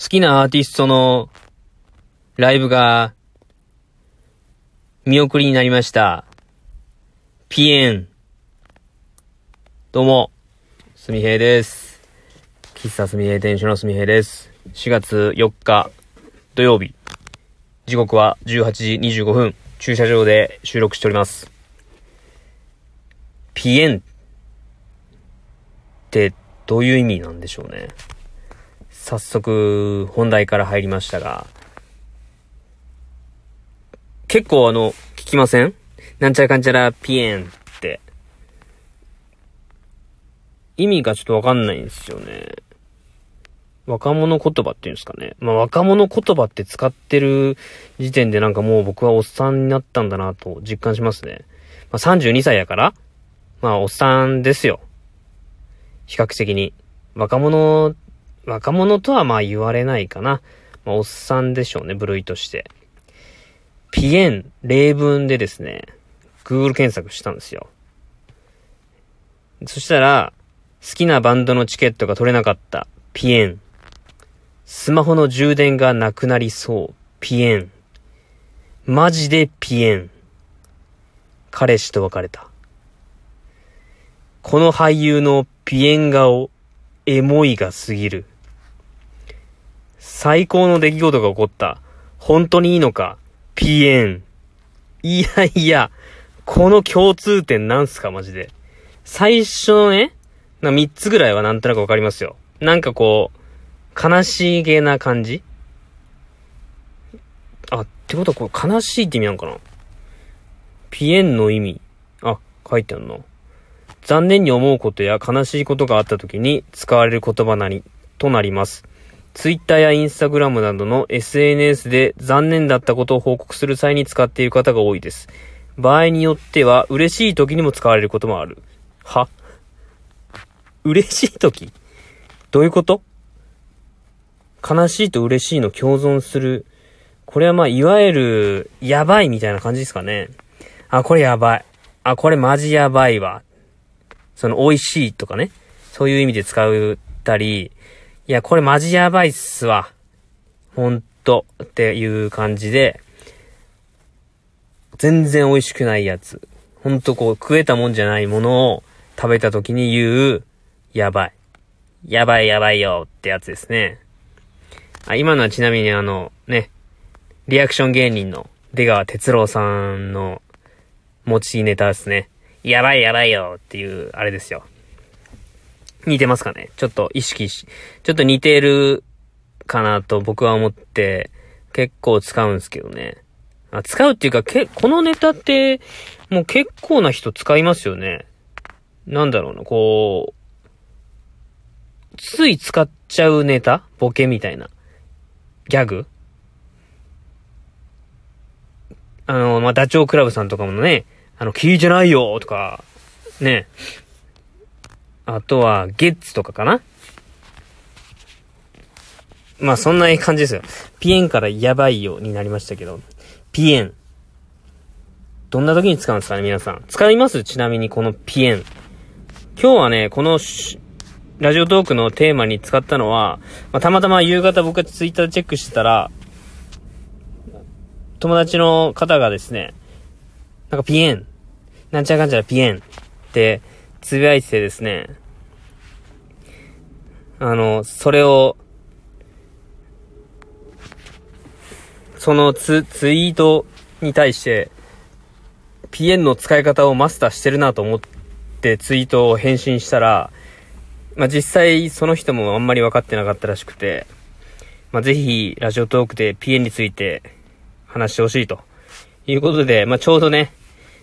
好きなアーティストのライブが見送りになりました。ピエン。どうも、すみへいです。喫茶すみへい店主のすみへいです。4月4日土曜日。時刻は18時25分。駐車場で収録しております。ピエンってどういう意味なんでしょうね。早速本題から入りましたが、結構あの、聞きません？なんちゃらかんちゃらピエンって。意味がちょっとわかんないんですよね。若者言葉っていうんですかね。まあ若者言葉って使ってる時点でなんかもう僕はおっさんになったんだなと実感しますね。まあ32歳やから、まあおっさんですよ。比較的に。若者、若者とはまあ言われないかな。まあおっさんでしょうね、部類として。ピエン、例文でですね、Google 検索したんですよ。そしたら、好きなバンドのチケットが取れなかった。ピエン。スマホの充電がなくなりそう。ピエン。マジでピエン。彼氏と別れた。この俳優のピエン顔、エモいが過ぎる。最高の出来事が起こった。本当にいいのか？ピエン。いやいや、この共通点なんすか？マジで。最初のね、な3つぐらいはなんとなくわかりますよ。なんかこう、悲しげな感じ？あ、ってことはこれ悲しいって意味なのかな？ピエンの意味。あ、書いてあるの。残念に思うことや悲しいことがあった時に使われる言葉なり、となります。ツイッターやインスタグラムなどの SNS で残念だったことを報告する際に使っている方が多いです。場合によっては嬉しい時にも使われることもある。は？嬉しい時？どういうこと？悲しいと嬉しいの共存する。これはまあ、いわゆる、やばいみたいな感じですかね。あ、これやばい。あ、これマジやばいわ。その、美味しいとかね。そういう意味で使ったり、いや、これマジやばいっすわ。ほんと。っていう感じで、全然美味しくないやつ。ほんとこう、食えたもんじゃないものを食べた時に言う、やばい。やばいやばいよってやつですね。あ、今のはちなみにあの、ね、リアクション芸人の出川哲郎さんの持ちネタですね。やばいやばいよっていう、あれですよ。似てますかね？ちょっと意識し、ちょっと似てるかなと僕は思って結構使うんですけどね。あ使うっていうか、け、このネタってもう結構な人使いますよね。なんだろうな、こう、つい使っちゃうネタ？ボケみたいな。ギャグ？あの、まあ、ダチョウ倶楽部さんとかもね、あの、聞いてないよとか、ね。あとは、ゲッツとかかな？まあ、そんな感じですよ。ピエンからやばいよになりましたけど、ピエン。どんな時に使うんですかね、皆さん。使います？ちなみにこのピエン。今日はね、このラジオトークのテーマに使ったのは、まあ、たまたま夕方僕がツイッターでチェックしてたら、友達の方がですね、なんかピエン、なんちゃらかんちゃらピエンってつぶやいててですね、あの、それを、そのツ、ツイートに対して、ピエンの使い方をマスターしてるなと思ってツイートを返信したら、まあ、実際その人もあんまり分かってなかったらしくて、まあ、ぜひラジオトークでピエンについて話してほしいと。いうことで、まあ、ちょうどね、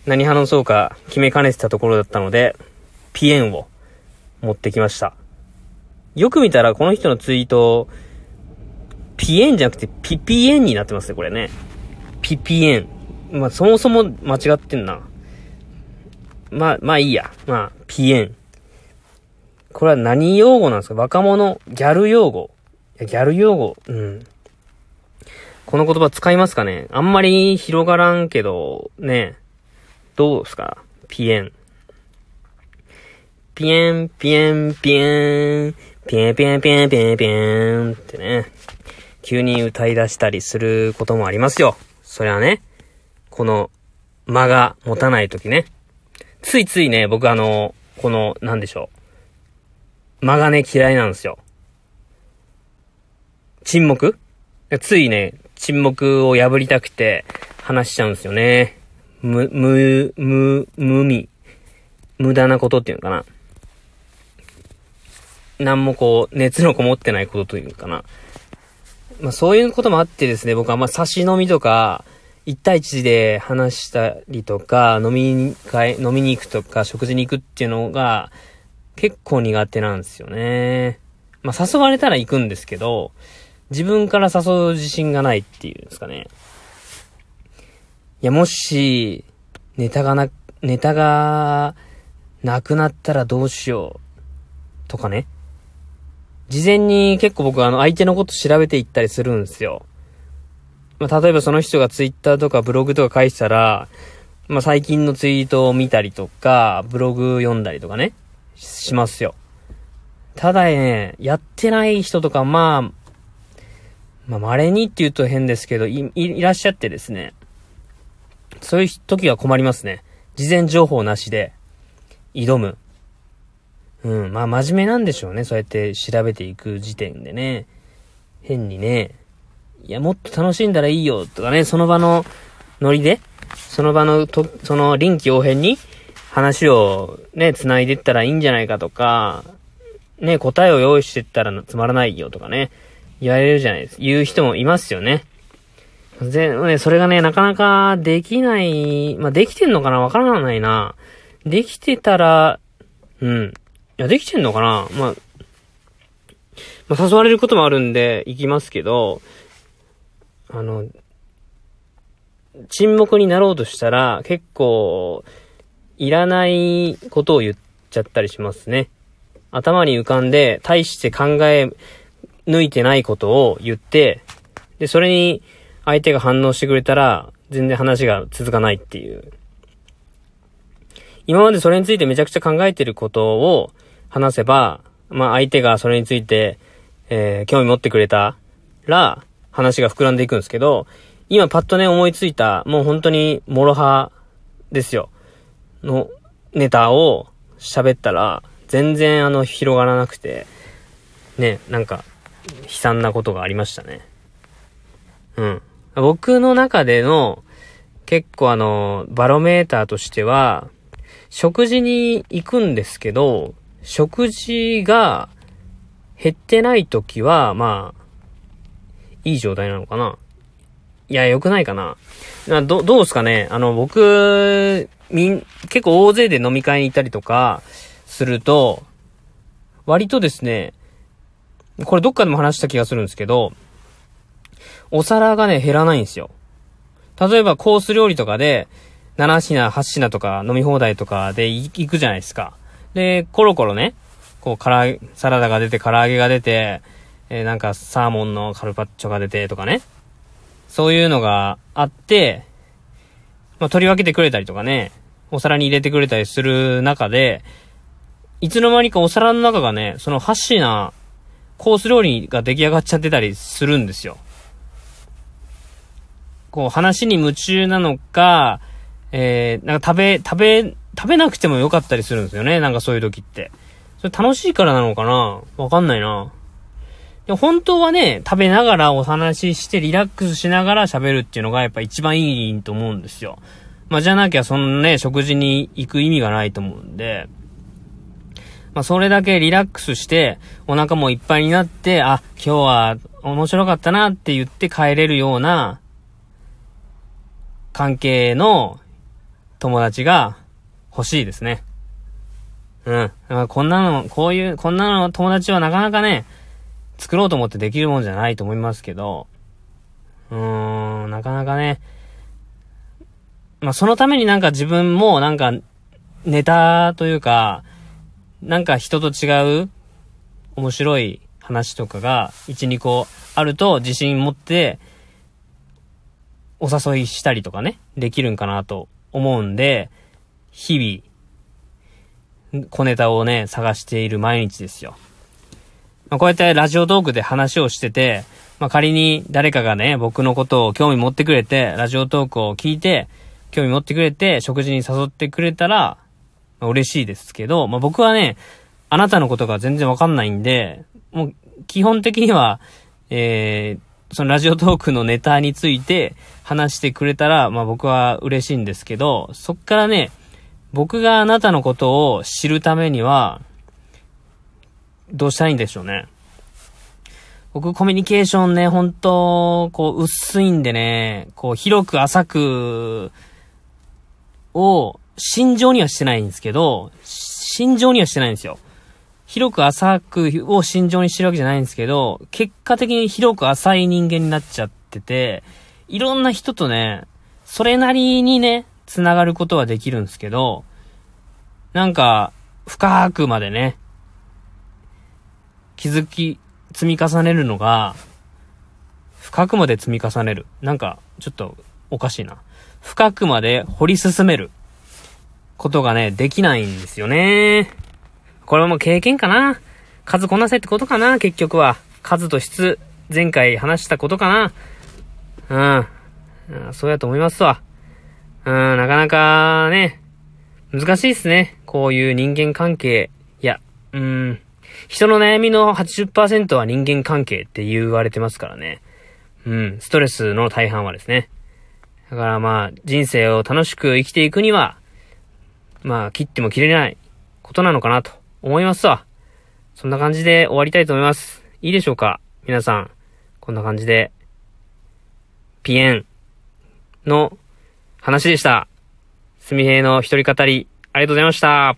何話そうか決めかねてたところだったので、ピエンを持ってきました。よく見たらこの人のツイート、ピエンじゃなくてピピエンになってますね、これね。ピピエン。まあ、そもそも間違ってんな。まあ、まあいいや。まあ、ピエン。これは何用語なんですか？若者、ギャル用語。ギャル用語。うん。この言葉使いますかね？あんまり広がらんけど、ね。どうですか？ピエン。ピエン、ピエン、ピエン、ピエン、ピエン、ピエン、ピエン、ピエンってね。急に歌い出したりすることもありますよ。それはね、この間が持たない時ね。ついついね、僕あの、この、なんでしょう。間がね、嫌いなんですよ。沈黙？ついね、沈黙を破りたくて話しちゃうんですよね。む、む、む、無味。無駄なことっていうのかな。なんもこう、熱のこもってないことというかな。まあそういうこともあってですね、僕はまあ差し飲みとか、一対一で話したりとか、飲みに会、飲みに行くとか、食事に行くっていうのが、結構苦手なんですよね。まあ誘われたら行くんですけど、自分から誘う自信がないっていうんですかね。いや、もし、ネタがな、ネタが、なくなったらどうしよう。とかね。事前に結構僕あの相手のこと調べていったりするんですよ。まあ、例えばその人がツイッターとかブログとか書いてたら、まあ、最近のツイートを見たりとか、ブログ読んだりとかね、しますよ。ただね、やってない人とか、まあ、まあ、稀にって言うと変ですけど、い、いらっしゃってですね。そういう時は困りますね。事前情報なしで、挑む。うん、まあ真面目なんでしょうね。そうやって調べていく時点でね。変にね、いや、もっと楽しんだらいいよ、とかね、その場のノリで、その場のと、その臨機応変に話をね、繋いでったらいいんじゃないかとか、ね、答えを用意してったらつまらないよとかね、言われるじゃないですか。言う人もいますよね。で、ね、それがね、なかなかできない、まあ、できてんのかな？わからないな。できてたら、うん。いや、できてんのかな？まあ、まあ、誘われることもあるんで、行きますけど、あの、沈黙になろうとしたら、結構、いらないことを言っちゃったりしますね。頭に浮かんで、大して考え抜いてないことを言って、で、それに相手が反応してくれたら、全然話が続かないっていう。今までそれについてめちゃくちゃ考えてることを話せば、まあ相手がそれについて、えー、興味持ってくれたら、話が膨らんでいくんですけど、今パッとね思いついた、もう本当に諸刃ですよ。のネタを喋ったら、全然あの広がらなくて、ね、なんか悲惨なことがありましたね。うん。僕の中での結構あの、バロメーターとしては、食事に行くんですけど、食事が減ってない時は、まあ、いい状態なのかないや、良くないかななど、どうですかねあの、僕、みん、結構大勢で飲み会に行ったりとか、すると、割とですね、これどっかでも話した気がするんですけど、お皿がね、減らないんですよ。例えばコース料理とかで、7品、8品とか飲み放題とかで行くじゃないですか。で、コロコロね、こう、からサラダが出て、唐揚げが出て、えー、なんかサーモンのカルパッチョが出てとかね。そういうのがあって、まあ、取り分けてくれたりとかね、お皿に入れてくれたりする中で、いつの間にかお皿の中がね、その8品コース料理が出来上がっちゃってたりするんですよ。こう、話に夢中なのか、えー、なんか食べ、食べ、食べなくてもよかったりするんですよね。なんかそういう時って。それ楽しいからなのかな？わかんないな。で本当はね、食べながらお話ししてリラックスしながら喋るっていうのがやっぱ一番いいと思うんですよ。まあ、じゃなきゃそのね、食事に行く意味がないと思うんで。まあ、それだけリラックスして、お腹もいっぱいになって、あ、今日は面白かったなって言って帰れるような、関係の友達が欲しいですね。うん。こんなの、こういう、こんなの友達はなかなかね、作ろうと思ってできるもんじゃないと思いますけど、うーん、なかなかね、まあ、そのためになんか自分もなんか、ネタというか、なんか人と違う面白い話とかが1、2個あると自信持ってお誘いしたりとかね、できるんかなと思うんで、日々、小ネタをね、探している毎日ですよ。まあ、こうやってラジオトークで話をしてて、まあ、仮に誰かがね、僕のことを興味持ってくれて、ラジオトークを聞いて、興味持ってくれて、食事に誘ってくれたら、まあ、嬉しいですけど、まあ、僕はね、あなたのことが全然わかんないんで、もう、基本的には、えー、そのラジオトークのネタについて話してくれたら、まあ僕は嬉しいんですけど、そっからね、僕があなたのことを知るためには、どうしたらいいんでしょうね。僕コミュニケーションね、本当こう、薄いんでね、こう、広く浅く、を、心情にはしてないんですけど、心情にはしてないんですよ。広く浅くを心情にしてるわけじゃないんですけど、結果的に広く浅い人間になっちゃってて、いろんな人とね、それなりにね、繋がることはできるんですけど、なんか、深くまでね、気づき、積み重ねるのが、深くまで積み重ねる。なんか、ちょっと、おかしいな。深くまで掘り進める。ことがね、できないんですよね。これはもう経験かな数こなせってことかな結局は。数と質、前回話したことかなうん。そうやと思いますわ。うん、なかなかね、難しいっすね。こういう人間関係。いや、うん。人の悩みの80%は人間関係って言われてますからね。うん、ストレスの大半はですね。だからまあ、人生を楽しく生きていくには、まあ、切っても切れないことなのかなと思いますわ。そんな感じで終わりたいと思います。いいでしょうか皆さん。こんな感じで、ピエンの話でした。すみへいの一人語り、ありがとうございました。